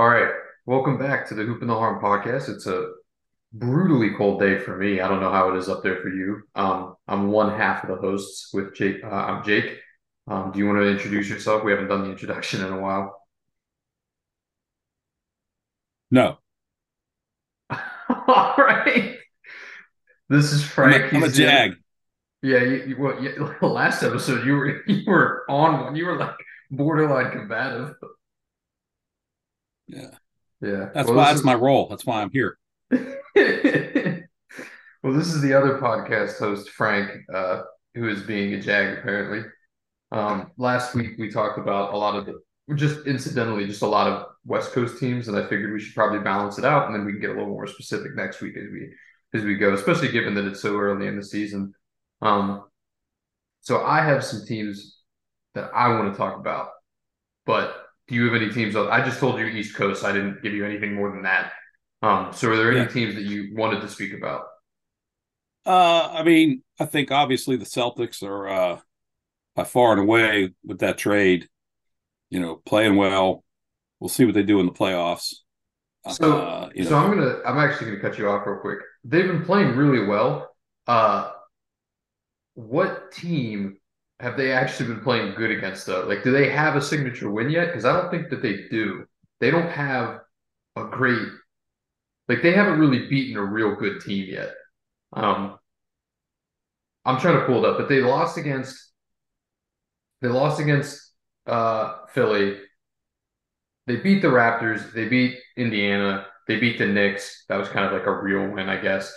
All right, welcome back to the Hoop and the Harm podcast. It's a brutally cold day for me. I don't know how it is up there for you. Um, I'm one half of the hosts with Jake. Uh, I'm Jake. Um, do you want to introduce yourself? We haven't done the introduction in a while. No. All right. This is Frank. I'm a, I'm a Jag. Yeah, you, you, well, yeah, last episode you were you were on one. You were like borderline combative. Yeah. Yeah. That's well, why that's is... my role. That's why I'm here. well, this is the other podcast host, Frank, uh, who is being a jag apparently. Um, last week we talked about a lot of the just incidentally just a lot of West Coast teams, and I figured we should probably balance it out, and then we can get a little more specific next week as we as we go, especially given that it's so early in the season. Um, so I have some teams that I want to talk about, but do you have any teams? I just told you East Coast. I didn't give you anything more than that. Um, so are there any yeah. teams that you wanted to speak about? Uh, I mean, I think obviously the Celtics are uh, by far and away with that trade. You know, playing well. We'll see what they do in the playoffs. So, uh, so know. I'm gonna. I'm actually gonna cut you off real quick. They've been playing really well. Uh, what team have they actually been playing good against though? Like, do they have a signature win yet? Because I don't think that they do. They don't have a great like they haven't really beaten a real good team yet. Um I'm trying to pull it up, but they lost against they lost against uh Philly. They beat the Raptors, they beat Indiana, they beat the Knicks. That was kind of like a real win, I guess.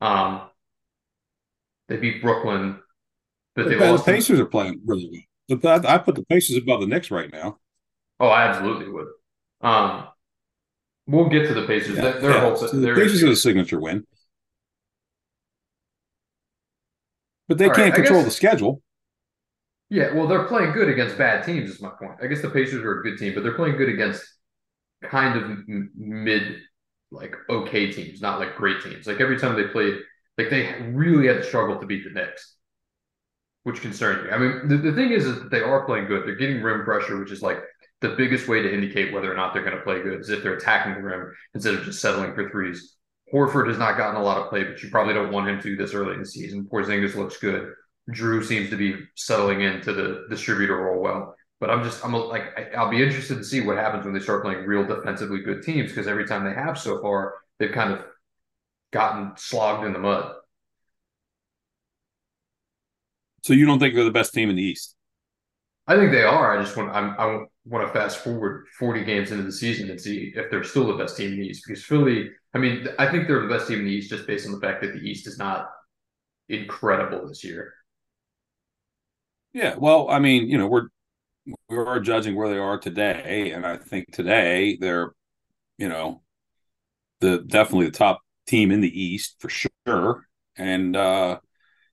Um they beat Brooklyn. But they the Pacers are playing really well. But I put the Pacers above the Knicks right now. Oh, I absolutely would. Um, we'll get to the Pacers. Yeah, they're, yeah. so the Pacers are a signature win, but they All can't right, control guess, the schedule. Yeah, well, they're playing good against bad teams. Is my point. I guess the Pacers are a good team, but they're playing good against kind of mid, like okay teams, not like great teams. Like every time they played, like they really had to struggle to beat the Knicks which concerns me. I mean, the, the thing is, is that they are playing good. They're getting rim pressure, which is like the biggest way to indicate whether or not they're going to play good is if they're attacking the rim instead of just settling for threes. Horford has not gotten a lot of play, but you probably don't want him to this early in the season. Porzingis looks good. Jrue seems to be settling into the distributor role well. But I'm just, I'm like, I'll be interested to see what happens when they start playing real defensively good teams because every time they have so far, they've kind of gotten slogged in the mud. So you don't think they're the best team in the East? I think they are. I just want I'm, I want to fast forward 40 games into the season and see if they're still the best team in the East. Because Philly, I mean, I think they're the best team in the East just based on the fact that the East is not incredible this year. Yeah, well, I mean, you know, we're we are judging where they are today, and I think today they're, you know, the definitely the top team in the East for sure. And uh,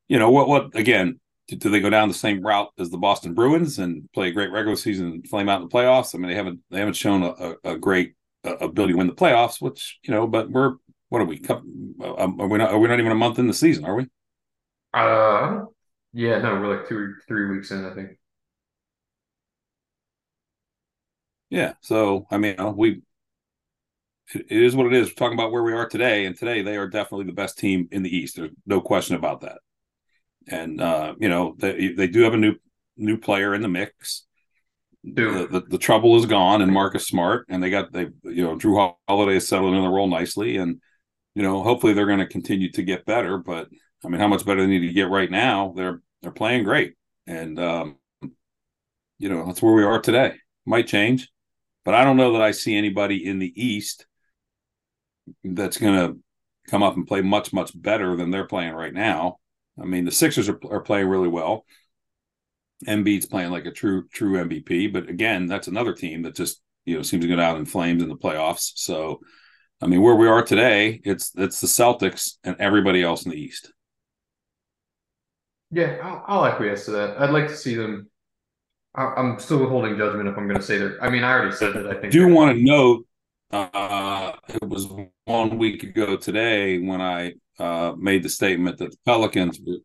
you know what? What again? Do they go down the same route as the Boston Bruins and play a great regular season and flame out in the playoffs? I mean, they haven't they haven't shown a, a, great uh, ability to win the playoffs, which you know, but we're what are we? Um, are we not? Are we not even a month in the season? Are we? Uh, yeah, no, we're like two, or three weeks in, I think. Yeah, so I mean, we it is what it is. We're talking about where we are today, and today they are definitely the best team in the East. There's no question about that and uh, you know they they do have a new new player in the mix. The, the, the trouble is gone, and Marcus Smart, and they got they you know Jrue Holiday is settling in the role nicely, and you know hopefully they're going to continue to get better. But I mean, how much better they need to get right now? They're they're playing great, and um, you know that's where we are today. Might change, but I don't know that I see anybody in the East that's going to come up and play much much better than they're playing right now. I mean, the Sixers are, are playing really well. Embiid's playing like a true true MVP, but again, that's another team that just you know seems to go down in flames in the playoffs. So, I mean, where we are today, it's it's the Celtics and everybody else in the East. Yeah, I'll, I'll acquiesce to that. I'd like to see them. I, am still holding judgment if I'm going to say that. I mean, I already said that. I think. Do you want to note uh, it was one week ago today when I uh, made the statement that the Pelicans were,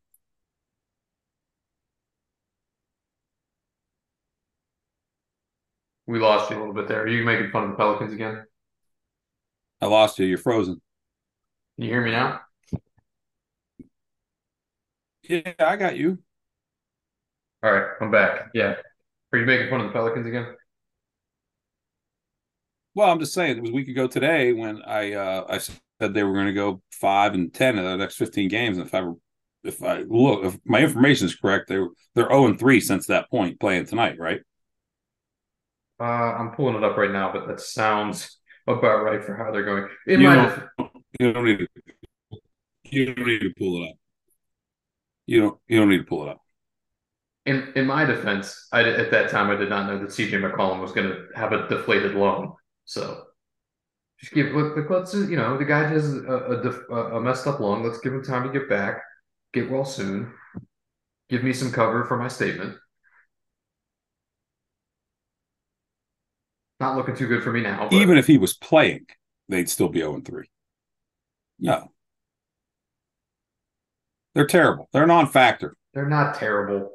We lost you a little bit there. Are you making fun of the Pelicans again? I lost you. You're frozen. Can you hear me now? Yeah, I got you. All right, I'm back. Yeah. Are you making fun of the Pelicans again? Well, I'm just saying it was a week ago today when I uh, I said they were going to go five and ten in the next 15 games. And if I if I look, if my information is correct, they're they're 0 and three since that point, playing tonight, right? Uh, I'm pulling it up right now, but that sounds about right for how they're going. In You don't, you don't need to, you don't need to pull it up. You don't you don't need to pull it up. in in my defense, I at that time I did not know that CJ McCollum was going to have a deflated lung. So just give look, look let's uh, you know the guy has a a, a messed up lung. Let's give him time to get back, get well soon. Give me some cover for my statement. Not looking too good for me now. But Even if he was playing, they'd still be 0 and 3. No. They're terrible. They're non factor. they're not terrible.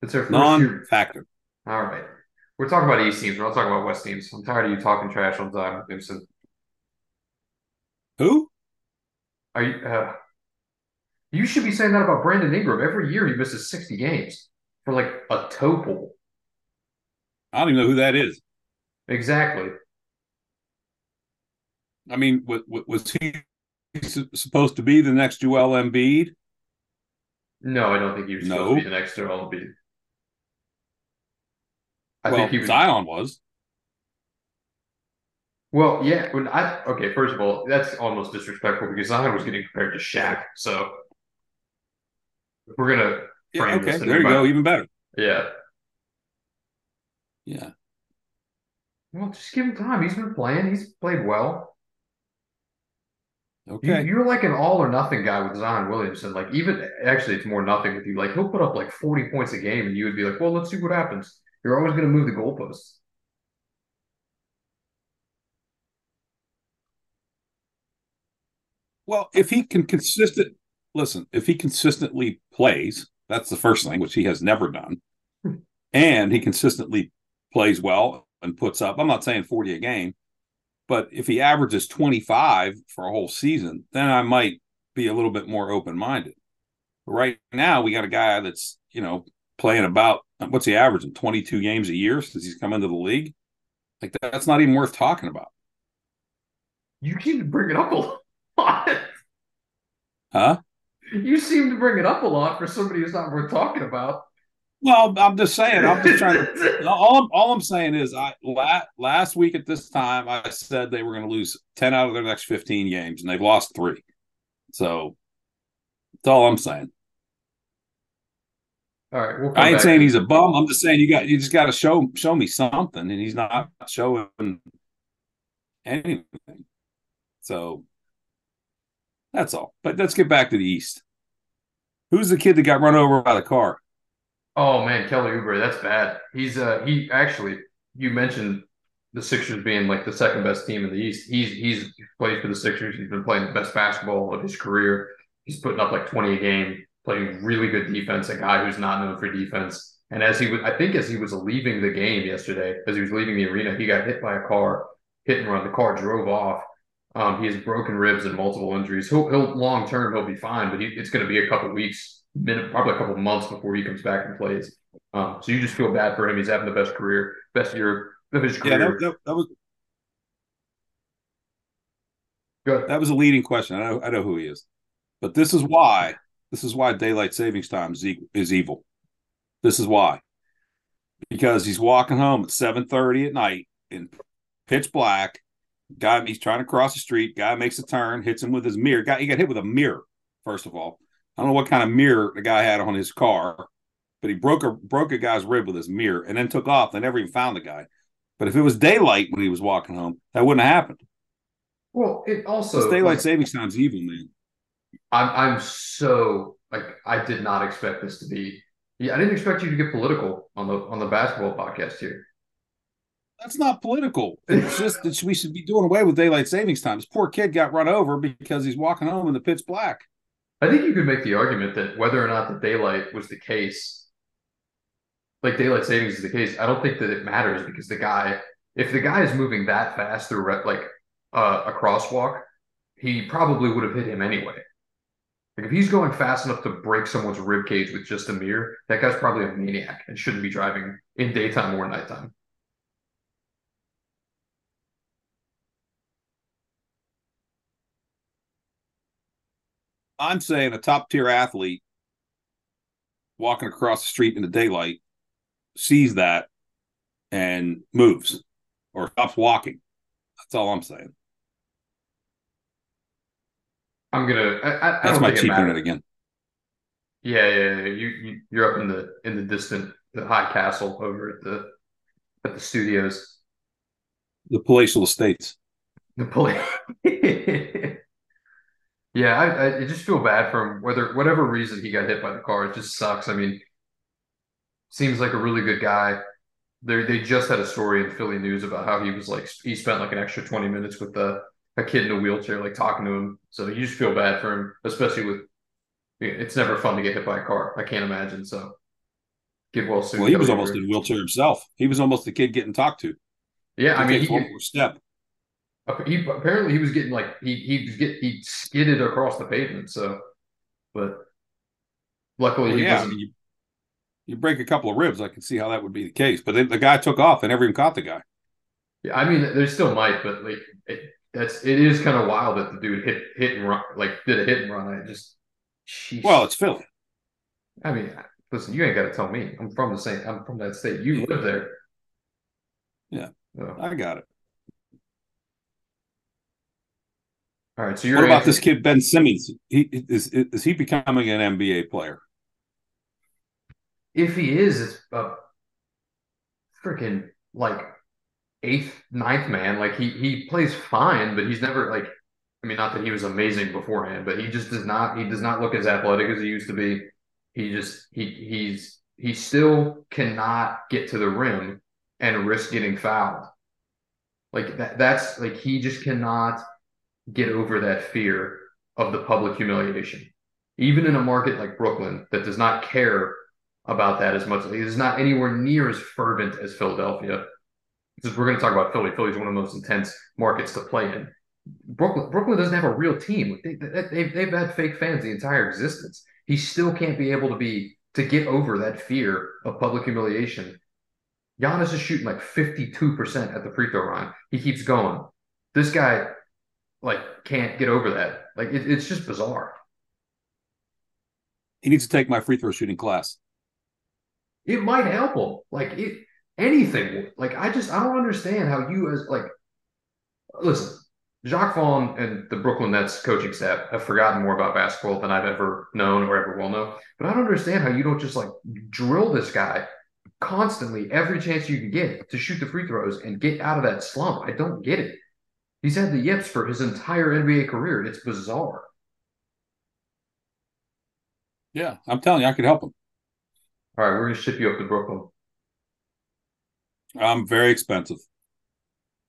It's their first. Non factor. All right. We're talking about East teams. We're not talking about West teams. I'm tired of you talking trash all the time, Vincent. Who? Are you? Uh, you should be saying that about Brandon Ingram. Every year he misses 60 games for like a toe pull. I don't even know who that is. Exactly. I mean, was, was he supposed to be the next Joel Embiid? No, I don't think he was supposed to be the next Joel Embiid. I well, think he was. Zion was. Well, yeah. When I okay, first of all, that's almost disrespectful because Zion was getting compared to Shaq. So we're gonna Yeah, frame okay, there you go. Even better. yeah. Yeah. Well, just give him time. He's been playing. He's played well. You, Okay. you're like an all or nothing guy with Zion Williamson. Like even actually, it's more nothing with you. Like he'll put up like 40 points a game, and you would be like, "Well, let's see what happens." You're always going to move the goalposts. Well, if he can consistent listen, if he consistently plays, that's the first thing, which he has never done, and he consistently plays well and puts up. I'm not saying 40 a game, but if he averages 25 for a whole season, then I might be a little bit more open minded. Right now, we got a guy that's you know playing about what's he averaging 22 games a year since he's come into the league. Like that's not even worth talking about, You keep bringing it up a lot. huh? You seem to bring it up a lot for somebody who's not worth talking about. Well, I'm just saying. I'm just trying to. All I'm, all I'm saying is, I la- last week at this time, I said they were going to lose ten out of their next fifteen games, and they've lost three. So that's all I'm saying. All right, we'll come I ain't back saying he's a bum. I'm just saying you got you just got to show show me something, and he's not showing anything. So that's all. But let's get back to the East. Who's the kid that got run over by the car? Oh man, Kelly Oubre, that's bad. He's uh he actually you mentioned the Sixers being like the second best team in the East. He's he's played for the Sixers. He's been playing the best basketball of his career. He's putting up like 20 a game, playing really good defense, a guy who's not known for defense. And as he was I think as he was leaving the game yesterday, as he was leaving the arena, he got hit by a car, hit and run. The car drove off. Um, he has broken ribs and multiple injuries. He'll, he'll long term he'll be fine, but he, it's going to be a couple weeks, probably a couple months before he comes back and plays. Um, so you just feel bad for him. He's having the best career, best year of his Yeah, career. that, that, that was Good. That was a leading question. I know, I know who he is, but this is why. This is why daylight savings time is, is evil. This is why, because he's walking home at seven thirty at night in pitch black. Guy, he's trying to cross the street. Guy makes a turn, hits him with his mirror. Guy, he got hit with a mirror. First of all, I don't know what kind of mirror the guy had on his car, but he broke a broke a guy's rib with his mirror and then took off. They never even found the guy. But if it was daylight when he was walking home, that wouldn't have happened. Well, it also This daylight savings time's evil, man. I'm I'm so like I did not expect this to be. Yeah, I didn't expect you to get political on the on the basketball podcast here. That's not political. It's just that we should be doing away with daylight savings time. This poor kid got run over because he's walking home in the pitch black. I think you could make the argument that whether or not the daylight was the case, like daylight savings is the case, I don't think that it matters because the guy, if the guy is moving that fast through like uh, a crosswalk, he probably would have hit him anyway. Like if he's going fast enough to break someone's rib cage with just a mirror, that guy's probably a maniac and shouldn't be driving in daytime or nighttime. I'm saying a top tier athlete walking across the street in the daylight sees that and moves or stops walking. That's all I'm saying. I'm gonna. I, I, That's my cheaping it again. Yeah, yeah, yeah. You, you you're up in the in the distant the high castle over at the at the studios. The palatial estates. The police. yeah, I, I just feel bad for him. Whether whatever reason he got hit by the car, it just sucks. I mean, seems like a really good guy. They they just had a story in Philly News about how he was like he spent like an extra twenty minutes with the a kid in a wheelchair, like talking to him. So you just feel bad for him, especially with. It's never fun to get hit by a car. I can't imagine. So get well soon. Well, he was almost in a wheelchair himself. He was almost the kid getting talked to. Yeah, I mean, he, one more step. He apparently he was getting like he he was get he skidded across the pavement. So, but luckily well, he yeah, wasn't. You, you break a couple of ribs, I can see how that would be the case. But then the guy took off and never even caught the guy. Yeah, I mean, there still might, but like it, that's it is kind of wild that the dude hit hit and run like did a hit and run. I just sheesh. well, it's Philly. I mean, listen, you ain't got to tell me. I'm from the same. I'm from that state. You live there. Yeah, so. I got it. All right. So you're what about this kid Ben Simmons? He is is he becoming an NBA player? If he is, it's a freaking like eighth, ninth man. Like he he plays fine, but he's never like I mean, not that he was amazing beforehand, but he just does not he does not look as athletic as he used to be. He just he he's he still cannot get to the rim and risk getting fouled. Like that that's like he just cannot get over that fear of the public humiliation. Even in a market like Brooklyn that does not care about that as much, it is not anywhere near as fervent as Philadelphia because we're going to talk about Philly. Philly's one of the most intense markets to play in. Brooklyn, Brooklyn doesn't have a real team. They, they, they've, they've had fake fans the entire existence. He still can't be able to be to get over that fear of public humiliation. Giannis is shooting like 52% at the free throw line. He keeps going. This guy like can't get over that. Like it, it's just bizarre. He needs to take my free throw shooting class. It might help him. Like it anything. Like I just I don't understand how you as like listen, Jacque Vaughn and the Brooklyn Nets coaching staff have forgotten more about basketball than I've ever known or ever will know. But I don't understand how you don't just like drill this guy constantly every chance you can get to shoot the free throws and get out of that slump. I don't get it. He's had the yips for his entire NBA career. It's bizarre. Yeah, I'm telling you, I could help him. All right, we're gonna ship you up to Brooklyn. I'm very expensive.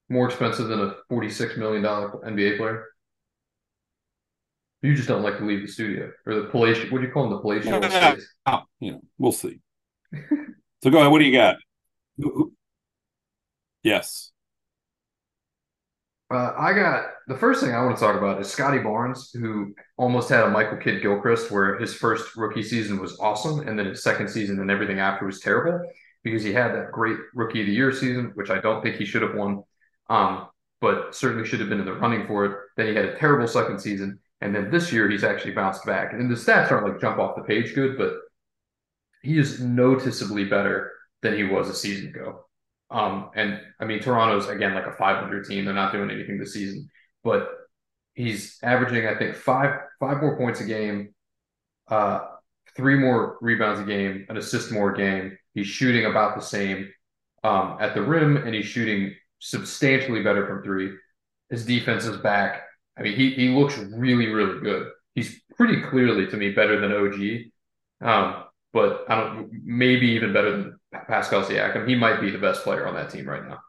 More expensive than a $46 million NBA player? You just don't like to leave the studio or the palatial. What do you call them? The palatial yeah, yeah. You know, we'll see. so go ahead. What do you got? Yes. Uh, I got the first thing I want to talk about is Scottie Barnes, who almost had a Michael Kidd Gilchrist, where his first rookie season was awesome, and then his second season and everything after was terrible because he had that great rookie of the year season, which I don't think he should have won, um, but certainly should have been in the running for it. Then he had a terrible second season. And then this year he's actually bounced back. And the stats aren't like jump off the page good, but he is noticeably better than he was a season ago. Um, and I mean, Toronto's again like a 500 team. They're not doing anything this season, but he's averaging, I think, five five more points a game, uh, three more rebounds a game, an assist more a game. He's shooting about the same um, at the rim, and he's shooting substantially better from three. His defense is back. I mean, he he looks really, really good. He's pretty clearly to me better than OG, um, but I don't maybe even better than Pascal Siakam. He might be the best player on that team right now.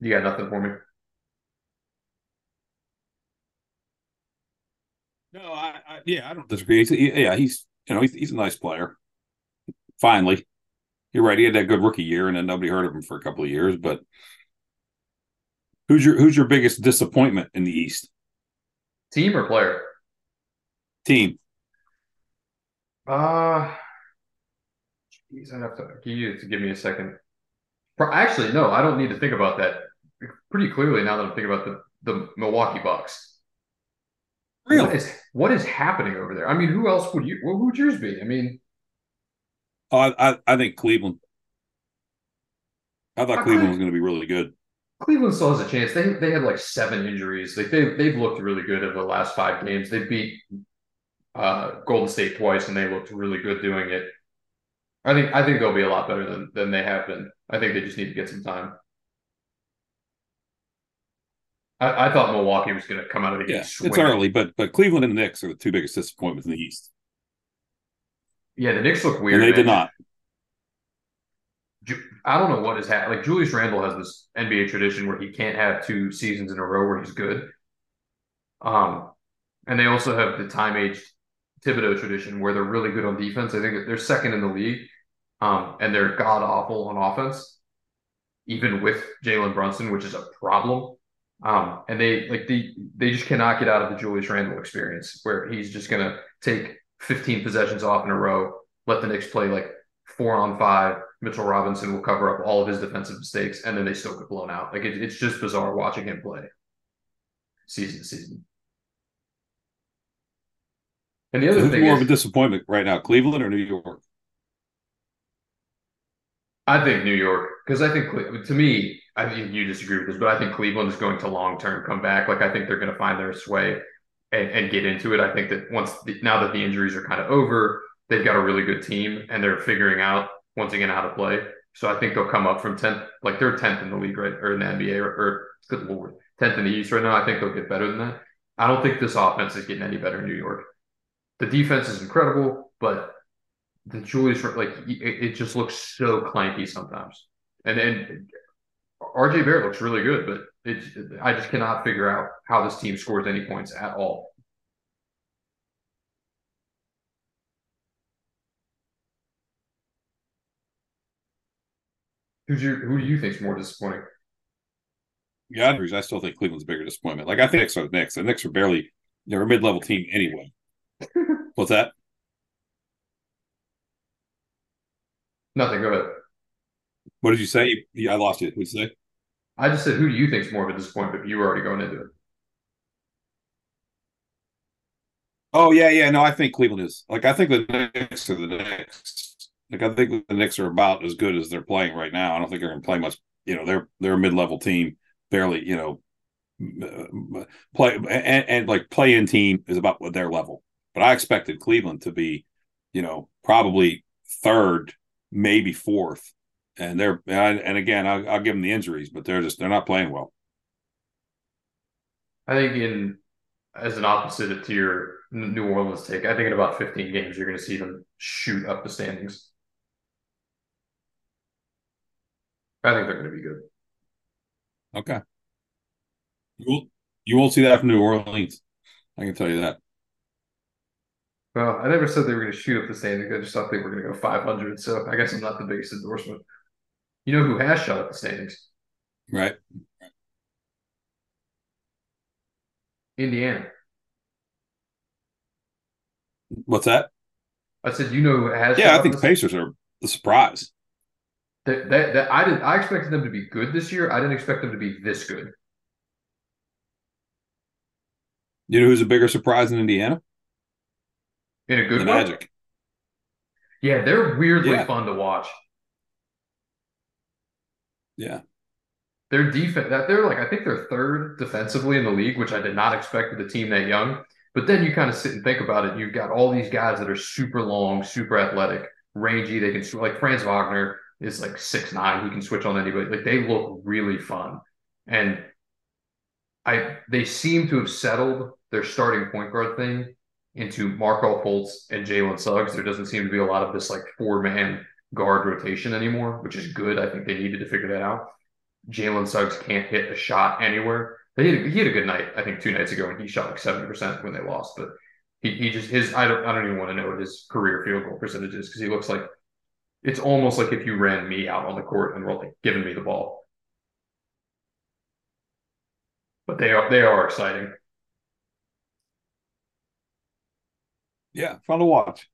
You got nothing for me. No, I, I yeah, I don't disagree. He's, he, yeah, he's you know he's he's a nice player. Finally, you're right. He had that good rookie year, and then nobody heard of him for a couple of years. But who's your who's your biggest disappointment in the East? Team or player? Team. Uh geez, I have to you to give me a second. Actually, no, I don't need to think about that pretty clearly now that I'm thinking about the the Milwaukee Bucks. Really? What is what is happening over there? I mean, who else would you? Who would yours be? I mean, oh, I I, I think Cleveland. I thought Cleveland was going to be really good. Cleveland still has a chance. They they had like seven injuries. Like they they've looked really good in the last five games. They beat uh, Golden State twice, and they looked really good doing it. I think I think they'll be a lot better than than they have been. I think they just need to get some time. I, I thought Milwaukee was going to come out of the. Yeah, it's early, but but Cleveland and the Knicks are the two biggest disappointments in the East. Yeah, the Knicks look weird. And they man. did not. I don't know what is happening. Like Julius Randle has this NBA tradition where he can't have two seasons in a row where he's good. Um, and they also have the time aged Thibodeau tradition where they're really good on defense. I think they're second in the league, um, and they're god awful on offense, even with Jalen Brunson, which is a problem. Um, and they like they they just cannot get out of the Julius Randle experience where he's just gonna take 15 possessions off in a row, let the Knicks play like four on five. Mitchell Robinson will cover up all of his defensive mistakes, and then they still get blown out. Like it, it's just bizarre watching him play season to season. And the other Who's thing more is, of a disappointment right now, Cleveland or New York? I think New York because I think to me I think you disagree with this, but I think Cleveland is going to long term come back. Like I think they're going to find their sway and, and get into it. I think that once the, now that the injuries are kind of over, they've got a really good team and they're figuring out once again how to play. So I think they'll come up from tenth, like they're tenth in the league, right, or in the NBA, or, or good lord, tenth in the East right now. I think they'll get better than that. I don't think this offense is getting any better in New York. The defense is incredible, but the Julius like it, it just looks so clanky sometimes. And then RJ Barrett looks really good, but it's I just cannot figure out how this team scores any points at all. Who's your who do you think is more disappointing? Yeah, I still think Cleveland's a bigger disappointment. Like I think are the Knicks. The Knicks are barely they're a mid level team anyway. What's that? Nothing. Go ahead. What did you say? I lost you. What did you say? I just said, who do you think is more of a disappointment? You were already going into it. Oh yeah, yeah. No, I think Cleveland is. Like I think the Knicks are the Knicks. Like I think the Knicks are about as good as they're playing right now. I don't think they're going to play much. You know, they're they're a mid level team, barely. You know, play and, and like play in team is about their level. But I expected Cleveland to be, you know, probably third, maybe fourth and they're and again I'll, I'll, give them the injuries, but they're just they're not playing well. I think in as an opposite to your New Orleans take, I think in about 15 games you're going to see them shoot up the standings. I think they're going to be good. Okay. You won't, you won't see that from New Orleans. I can tell you that. Well, I never said they were going to shoot up the standings. I just thought they were going to go 500. So I guess I'm not the biggest endorsement. You know who has shot up the standings? Right. Indiana. What's that? I said, you know who has. Yeah, I think the Pacers are the surprise. That, that, that I did. I expected them to be good this year. I didn't expect them to be this good. You know who's a bigger surprise in Indiana? In a good the way? Magic. Yeah, they're weirdly yeah. fun to watch. Yeah. Their defense that they're like I think they're third defensively in the league, which I did not expect with a team that young. But then you kind of sit and think about it. You've got all these guys that are super long, super athletic, rangy. They can like Franz Wagner is like six nine. He can switch on anybody. Like they look really fun, and I they seem to have settled their starting point guard thing into Markelle Fultz and Jalen Suggs. There doesn't seem to be a lot of this like four man guard rotation anymore, which is good. I think they needed to figure that out. Jalen Suggs can't hit a shot anywhere. He had, he had a good night, I think, two nights ago, and he shot like 70% when they lost. But He he just his I don't I don't even want to know what his career field goal percentage is because he looks like it's almost like if you ran me out on the court and were like giving me the ball. But they are they are exciting. Yeah, fun to watch.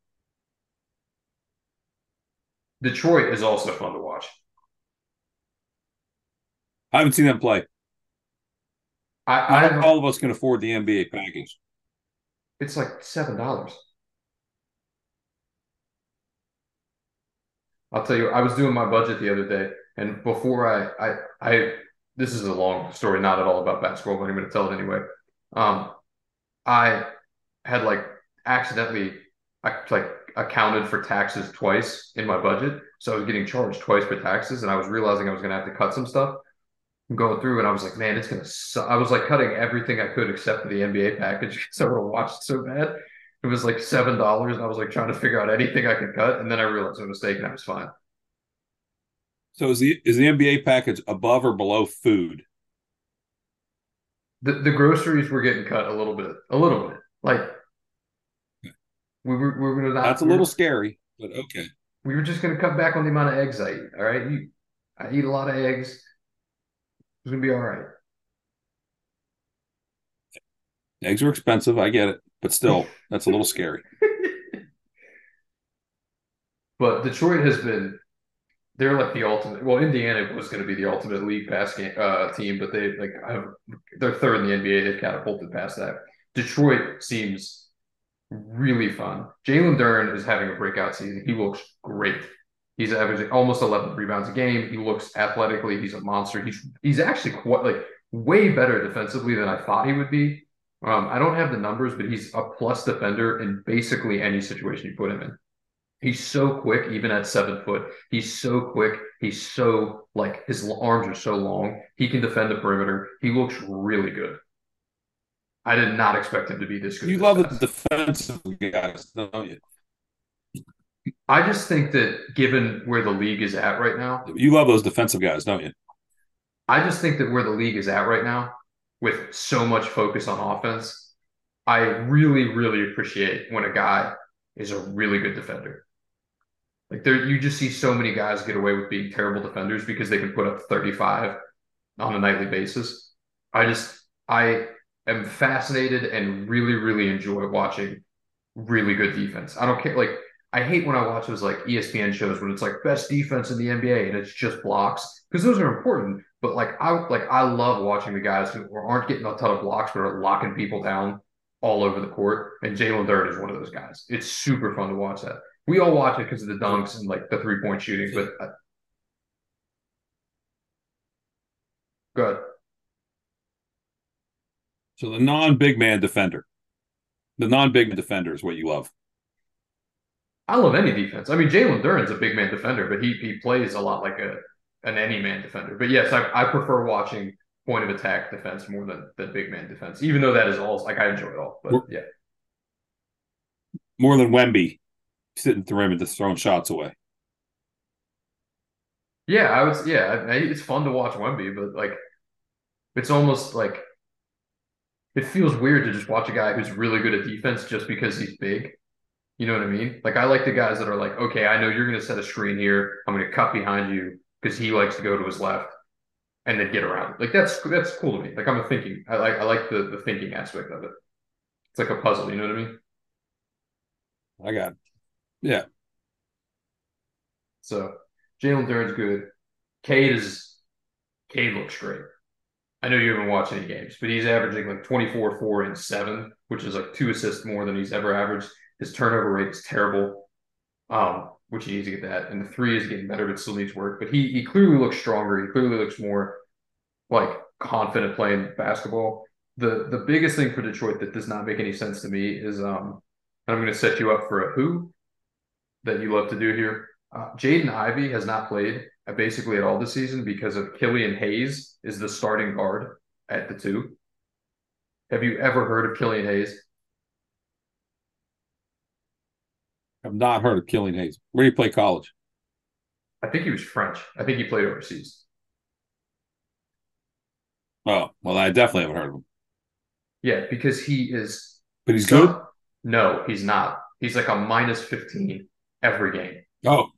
Detroit is also fun to watch. I haven't seen them play. I, Not all of us can afford the NBA package. It's like seven dollars. I'll tell you, I was doing my budget the other day, and before I, I, I, this is a long story, not at all about basketball, but I'm going to tell it anyway. Um, I had like accidentally, I like accounted for taxes twice in my budget, so I was getting charged twice for taxes, and I was realizing I was going to have to cut some stuff. I'm going through, and I was like, man, it's going to. Su-. I was like cutting everything I could except for the NBA package because I would have watched so bad. It was like seven dollars, and I was like trying to figure out anything I could cut, and then I realized it was a mistake, and I was fine. So is the is the NBA package above or below food? The the groceries were getting cut a little bit, a little bit. Like we were we were not, That's a little scary, but okay. We were just gonna cut back on the amount of eggs I eat. All right, you, I eat a lot of eggs. It's gonna be all right. Eggs are expensive. I get it, but still, that's a little scary. but Detroit has been they're like the ultimate. Well, Indiana was going to be the ultimate league pass game, uh, team, but they like have, they're third in the NBA. They've catapulted past that. Detroit seems really fun. Jalen Duren is having a breakout season. He looks great. He's averaging almost 11 rebounds a game. He looks athletically. He's a monster. He's he's actually quite like way better defensively than I thought he would be. Um, I don't have the numbers, but he's a plus defender in basically any situation you put him in. He's so quick, even at seven foot. He's so quick. He's so like his arms are so long. He can defend the perimeter. He looks really good. I did not expect him to be this good. You love the defensive guys, don't you? I just think that given where the league is at right now, you love those defensive guys, don't you? I just think that where the league is at right now, with so much focus on offense, I really, really appreciate when a guy is a really good defender. Like there, you just see so many guys get away with being terrible defenders because they can put up 35 on a nightly basis. I just, I am fascinated and really, really enjoy watching really good defense. I don't care. Like, I hate when I watch those like ESPN shows when it's like best defense in the NBA and it's just blocks because those are important. But like, I like, I love watching the guys who aren't getting a ton of blocks but are locking people down all over the court. And Jalen Duren is one of those guys. It's super fun to watch that. We all watch it because of the dunks and like the three point shooting, but uh, good. So the non big man defender, the non big man defender is what you love. I love any defense. I mean, Jalen Duren's a big man defender, but he he plays a lot like a an any man defender. But yes, I, I prefer watching point of attack defense more than than big man defense, even though that is all like I enjoy it all. But yeah, more than Wemby sitting through him and just throwing shots away. Yeah, I was. Yeah, it's fun to watch Wemby, but like, it's almost like it feels weird to just watch a guy who's really good at defense just because he's big. You know what I mean? Like, I like the guys that are like, okay, I know you're going to set a screen here. I'm going to cut behind you because he likes to go to his left and then get around. Like, that's that's cool to me. Like, I'm a thinking. I like I like the the thinking aspect of it. It's like a puzzle. You know what I mean? I got. It. Yeah. So Jalen Duren's good. Cade is Cade looks great. I know you haven't watched any games, but he's averaging like 24, 4, and 7, which is like two assists more than he's ever averaged. His turnover rate is terrible, um, which he needs to get that. And the three is getting better, but still needs work. But he he clearly looks stronger. He clearly looks more like confident playing basketball. The the biggest thing for Detroit that does not make any sense to me is um, I'm going to set you up for a who that you love to do here. Uh, Jaden Ivey has not played basically at all this season because of Killian Hayes is the starting guard at the two. Have you ever heard of Killian Hayes? I've not heard of Killian Hayes. Where do you play college? I think he was French. I think he played overseas. Oh, well, I definitely haven't heard of him. Yeah, because he is. But he's good. No, he's not. He's like a minus 15 every game. Oh,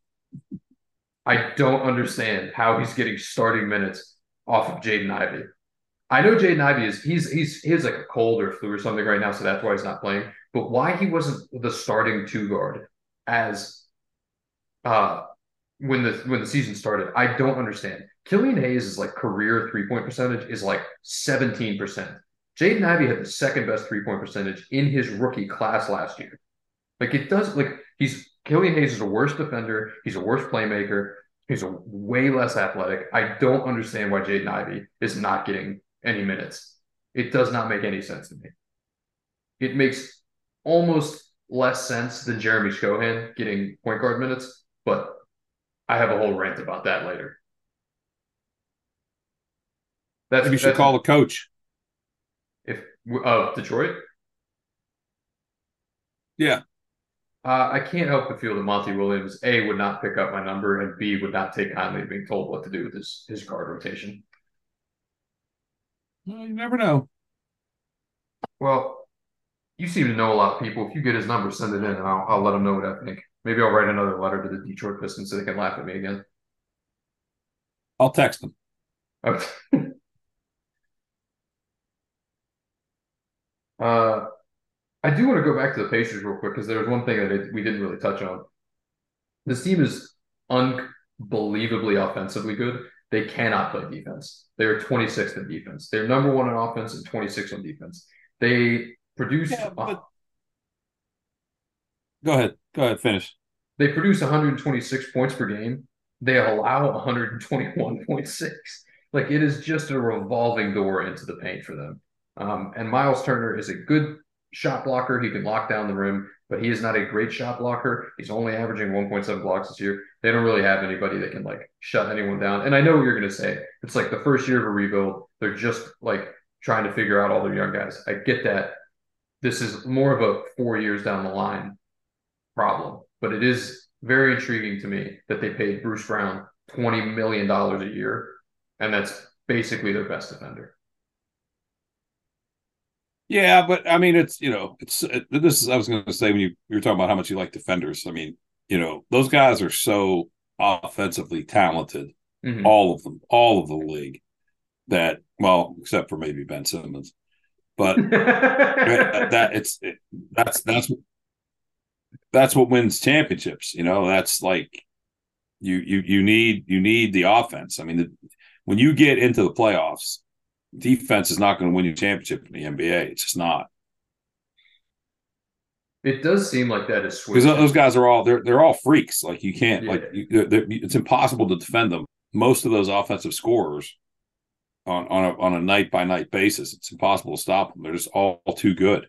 I don't understand how he's getting starting minutes off of Jaden Ivey. I know Jaden Ivey is he's he's he has like a cold or flu or something right now, so that's why he's not playing. But why he wasn't the starting two guard as uh when the when the season started, I don't understand. Killian Hayes is like career three point percentage is like 17%. Jaden Ivey had the second best three point percentage in his rookie class last year. Like it does like he's Killian Hayes is a worse defender, he's a worse playmaker, he's a way less athletic. I don't understand why Jaden Ivey is not getting any minutes. It does not make any sense to me. It makes almost less sense than Jeremy Sochan getting point guard minutes, but I have a whole rant about that later. That's Maybe you should call the coach. If of Detroit. Yeah. Uh, I can't help but feel that Monty Williams A would not pick up my number and B would not take kindly to being told what to do with his his guard rotation. Well, you never know. Well, you seem to know a lot of people. If you get his number, send it in, and I'll, I'll let him know what I think. Maybe I'll write another letter to the Detroit Pistons so they can laugh at me again. I'll text them. Okay. uh, I do want to go back to the Pacers real quick because there was one thing that it, we didn't really touch on. This team is unbelievably offensively good. They cannot play defense. They're 26th in defense. They're number one in offense and 26th on defense. They produce. Yeah, but... Go ahead. Go ahead. Finish. They produce 126 points per game. They allow 121.6. Like it is just a revolving door into the paint for them. Um, and Miles Turner is a good shot blocker. He can lock down the rim, but he is not a great shot blocker. He's only averaging 1.7 blocks this year. They don't really have anybody that can like shut anyone down. And I know what you're going to say. It's like the first year of a rebuild. They're just like trying to figure out all their young guys. I get that. This is more of a four years down the line problem, but it is very intriguing to me that they paid Bruce Brown $20 million a year. And that's basically their best defender. Yeah, but I mean, it's you know, it's it, this is I was going to say when you, you were talking about how much you like defenders. I mean, you know, those guys are so offensively talented, mm-hmm. all of them, all of the league. That well, except for maybe Ben Simmons, but that it's it, that's that's that's what wins championships. You know, that's like you you you need you need the offense. I mean, the, when you get into the playoffs, defense is not going to win you championship in the NBA. It's just not. It does seem like that is because those guys are all they're they're all freaks. Like you can't yeah. like you, it's impossible to defend them. Most of those offensive scorers on on a on a night by night basis, it's impossible to stop them. They're just all, all too good.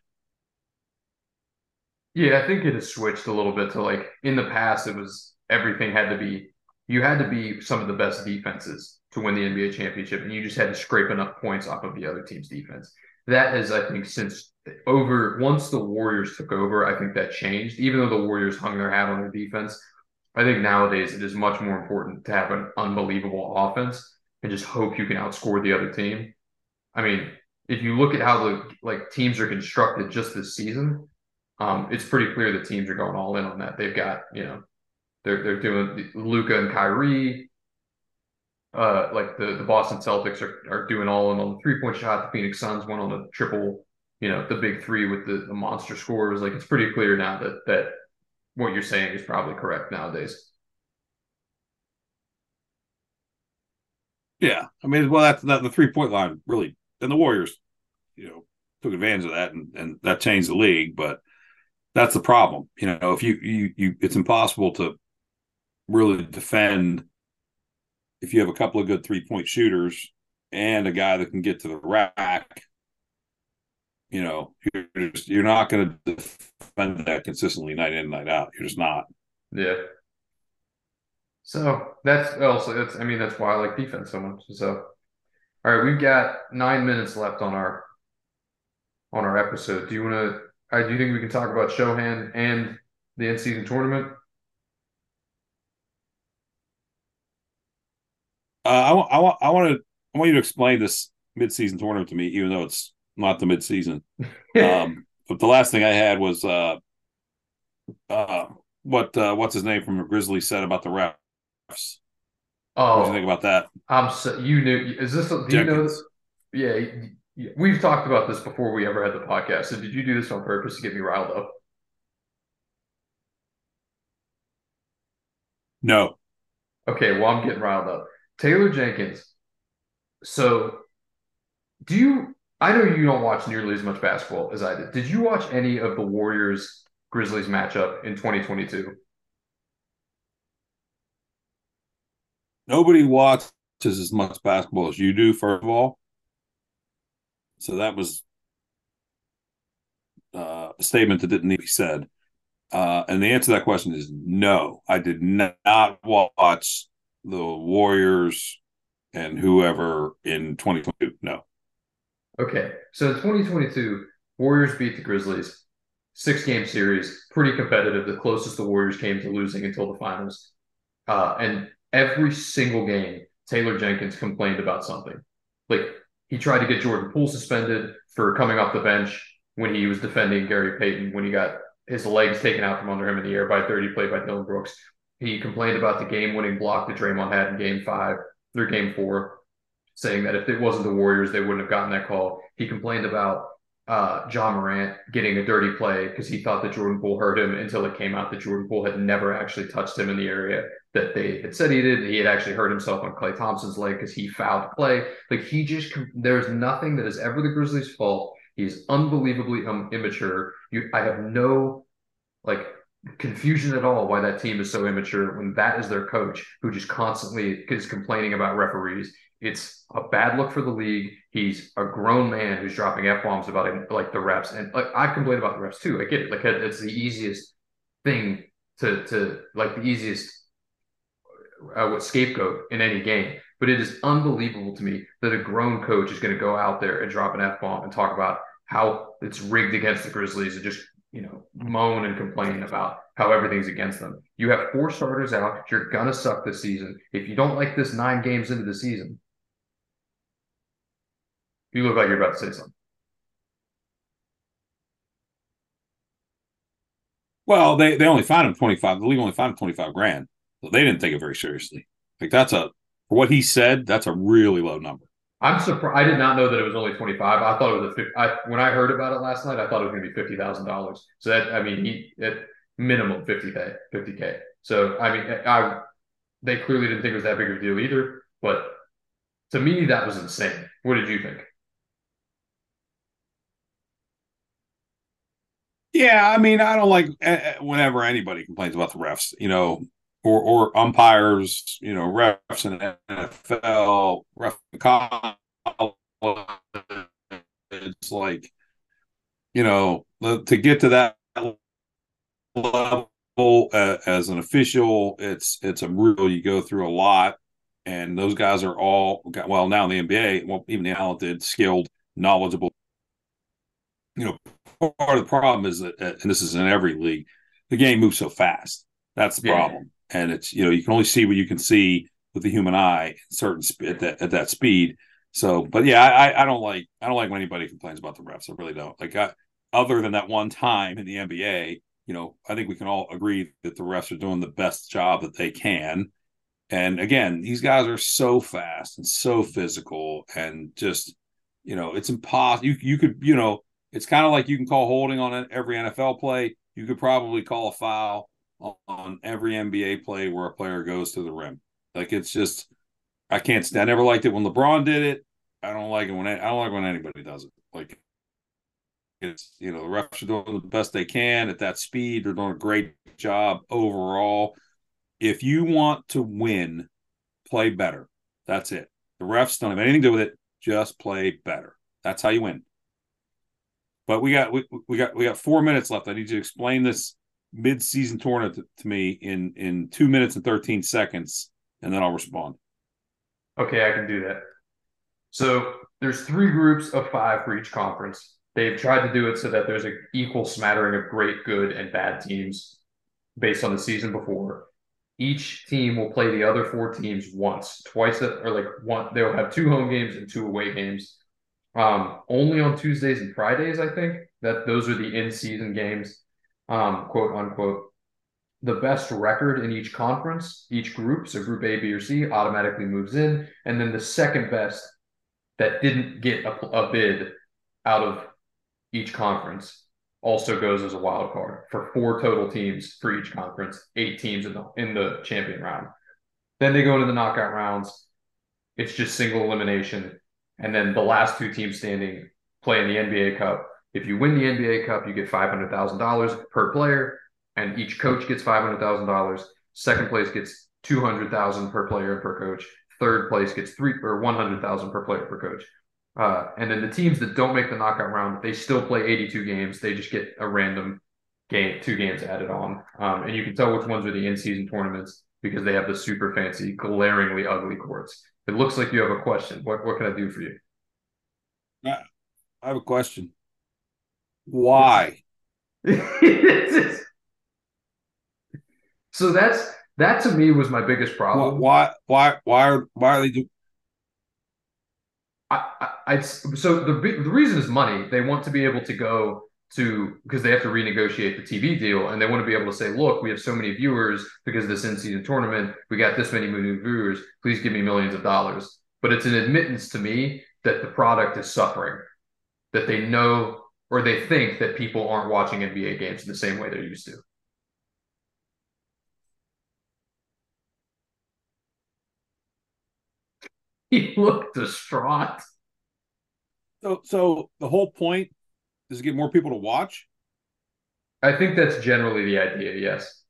Yeah, I think it has switched a little bit to like in the past, it was everything had to be you had to be some of the best defenses to win the NBA championship, and you just had to scrape enough points off of the other team's defense. That is, I think, since over once the Warriors took over, I think that changed. Even though the Warriors hung their hat on their defense, I think nowadays it is much more important to have an unbelievable offense and just hope you can outscore the other team. I mean, if you look at how the like teams are constructed just this season, um, it's pretty clear the teams are going all in on that. They've got you know, they're they're doing Luka and Kyrie uh, like the, the Boston Celtics are, are doing all in on the three point shot. The Phoenix Suns went on the triple, you know, the big three with the, the monster scores. Like it's pretty clear now that that what you're saying is probably correct nowadays. Yeah, I mean, well, that's that the three point line really, and the Warriors, you know, took advantage of that, and and that changed the league. But that's the problem, you know. If you you you, it's impossible to really defend if you have a couple of good three point shooters and a guy that can get to the rack, you know, you're just you're not going to defend that consistently night in night out. You're just not. Yeah. So that's also that's I mean that's why I like defense so much. So all right, we've got nine minutes left on our on our episode. Do you want to? Uh, do you think we can talk about Sochan and the in season tournament? Uh, I want, I want, I want to, I want you to explain this midseason tournament to me, even though it's not the midseason. um, but the last thing I had was uh, uh, what uh, what's his name from the Grizzlies said about the refs. Oh, what do you think about that? I'm so you knew. Is this? Do you know? This? Yeah, we've talked about this before we ever had the podcast. So did you do this on purpose to get me riled up? No. Okay, well I'm getting riled up. Taylor Jenkins. So, do you? I know you don't watch nearly as much basketball as I did. Did you watch any of the Warriors Grizzlies matchup in 2022? Nobody watches as much basketball as you do, first of all. So that was uh, a statement that didn't need to be said. Uh, and the answer to that question is no. I did not watch the Warriors and whoever in 2022. No. Okay. So in 2022, Warriors beat the Grizzlies. Six game series, pretty competitive, the closest the Warriors came to losing until the finals. Uh, and every single game, Taylor Jenkins complained about something. Like he tried to get Jordan Poole suspended for coming off the bench when he was defending Gary Payton, when he got his legs taken out from under him in the air by 30, played by Dillon Brooks. He complained about the game winning block that Draymond had in game five through game four, saying that if it wasn't the Warriors, they wouldn't have gotten that call. He complained about uh, Ja Morant getting a dirty play because he thought that Jordan Poole hurt him until it came out that Jordan Poole had never actually touched him in the area that they had said he did. He had actually hurt himself on Klay Thompson's leg because he fouled Klay. Like he just, there's nothing that is ever the Grizzlies' fault. He's unbelievably um, immature. You, I have no like confusion at all why that team is so immature when that is their coach who just constantly is complaining about referees. It's a bad look for the league. He's a grown man who's dropping f bombs about like the refs, and like I complain about the refs too. I get it. Like it's the easiest thing to to like the easiest uh, scapegoat in any game. But it is unbelievable to me that a grown coach is going to go out there and drop an f bomb and talk about how it's rigged against the Grizzlies and just you know moan and complain about how everything's against them. You have four starters out. You're gonna suck this season. If you don't like this nine games into the season, you look like you're about to say something. Well, they they only fined him twenty five. The league only fined him twenty five grand, so they didn't take it very seriously. Like that's a for what he said, that's a really low number. I'm surprised. I did not know that it was only 25. I thought it was a 50. I, when I heard about it last night, I thought it was going to be fifty thousand dollars. So that I mean, he at minimum 50k, 50k. So I mean, I they clearly didn't think it was that big of a deal either. But to me, that was insane. What did you think? Yeah, I mean, I don't like eh, eh, whenever anybody complains about the refs, you know, or or umpires, you know, refs in NFL, ref college. It's like, you know, to get to that level uh, as an official, it's it's a real you go through a lot, and those guys are all well now in the NBA, well even the talented, skilled, knowledgeable. You know, part of the problem is that, and this is in every league, the game moves so fast. That's the yeah. problem, and it's you know you can only see what you can see with the human eye certain sp- at that at that speed. So, but yeah, I I don't like I don't like when anybody complains about the refs. I really don't. Like, I, other than that one time in the NBA, you know, I think we can all agree that the refs are doing the best job that they can. And again, these guys are so fast and so physical, and just you know, it's impossible. You you could you know it's kind of like you can call holding on every NFL play. You could probably call a foul on every NBA play where a player goes to the rim. Like it's just, I can't stand. I never liked it when LeBron did it. I don't like it when I don't like when anybody does it. Like it's you know the refs are doing the best they can at that speed. They're doing a great job overall. If you want to win, play better. That's it. The refs don't have anything to do with it. Just play better. That's how you win. But we got we, we got we got four minutes left. I need to explain this mid-season tournament to, to me in in two minutes and thirteen seconds, and then I'll respond. Okay, I can do that. So there's three groups of five for each conference. They've tried to do it so that there's an equal smattering of great, good, and bad teams based on the season before. Each team will play the other four teams once, twice, or like one. They'll have two home games and two away games Um, only on Tuesdays and Fridays, I think that those are the in-season games, um, quote unquote. The best record in each conference, each group, so group A, B, or C, automatically moves in, and then the second best that didn't get a, a bid out of each conference also goes as a wild card for four total teams for each conference, eight teams in the in the champion round. Then they go into the knockout rounds. It's just single elimination. And then the last two teams standing play in the NBA Cup. If you win the NBA Cup, you get $500,000 per player, and each coach gets $500,000. Second place gets 200,000 per player per coach. Third place gets three or 100,000 per player per coach. Uh, and then the teams that don't make the knockout round, they still play 82 games. They just get a random game, two games added on. Um, and you can tell which ones are the in-season tournaments because they have the super fancy, glaringly ugly courts. It looks like you have a question. What what can I do for you? I have a question. Why? so that's that to me was my biggest problem. Why why why are why are they doing? I, I, I so the the reason is money. They want to be able to go to because they have to renegotiate the TV deal and they want to be able to say, look, we have so many viewers because of this in-season tournament. We got this many new viewers. Please give me millions of dollars. But it's an admittance to me that the product is suffering, that they know or they think that people aren't watching NBA games in the same way they're used to. He looked distraught. So, so the whole point is to get more people to watch? I think that's generally the idea, yes.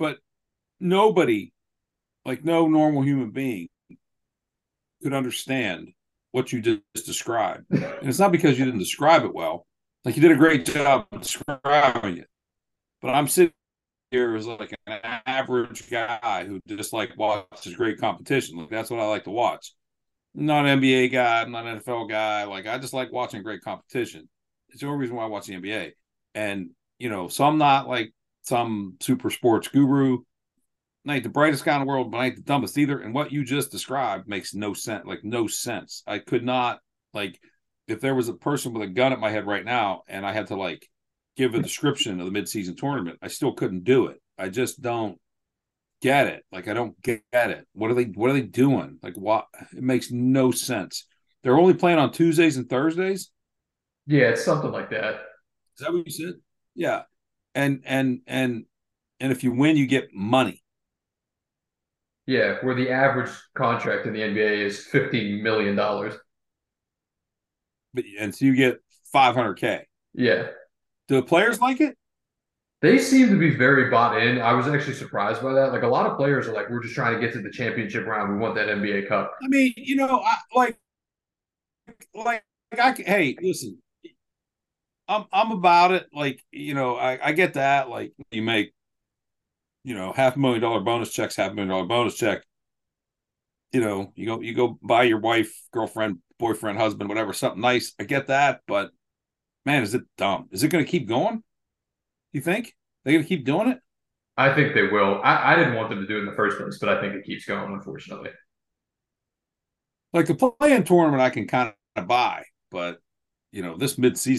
But nobody, like no normal human being, could understand what you just described. And it's not because you didn't describe it well. Like you did a great job describing it. But I'm sitting here as like an average guy who just like watches great competition. Like that's what I like to watch not an NBA guy, I'm not an NFL guy. Like I just like watching great competition. It's the only reason why I watch the NBA. And you know, so I'm not like some super sports guru. I ain't the brightest guy in the world, but I ain't the dumbest either. And what you just described makes no sense. Like no sense. I could not like if there was a person with a gun at my head right now and I had to like give a description of the midseason tournament, I still couldn't do it. I just don't get it. Like I don't get it. What are they what are they doing? Like what it makes no sense. They're only playing on Tuesdays and Thursdays? Yeah, it's something like that. Is that what you said? Yeah. And and and and if you win, you get money. Yeah, where the average contract in the NBA is fifteen million dollars. But and so you get five hundred K. Yeah. Do the players like it? they seem to be very bought in. I was actually surprised by that. Like a lot of players are like, we're just trying to get to the championship round. We want that NBA Cup. I mean, you know, I, like, like, I can, hey, listen, I'm I'm about it. Like, you know, I, I get that. Like, you make, you know, half a million dollar bonus checks, half a million dollar bonus check. You know, you go you go buy your wife, girlfriend, boyfriend, husband, whatever, something nice. I get that, but man, is it dumb? Is it going to keep going? You think they're going to keep doing it? I think they will. I, I didn't want them to do it in the first place, but I think it keeps going. Unfortunately, like the play-in tournament, I can kind of buy, but you know, this mid-season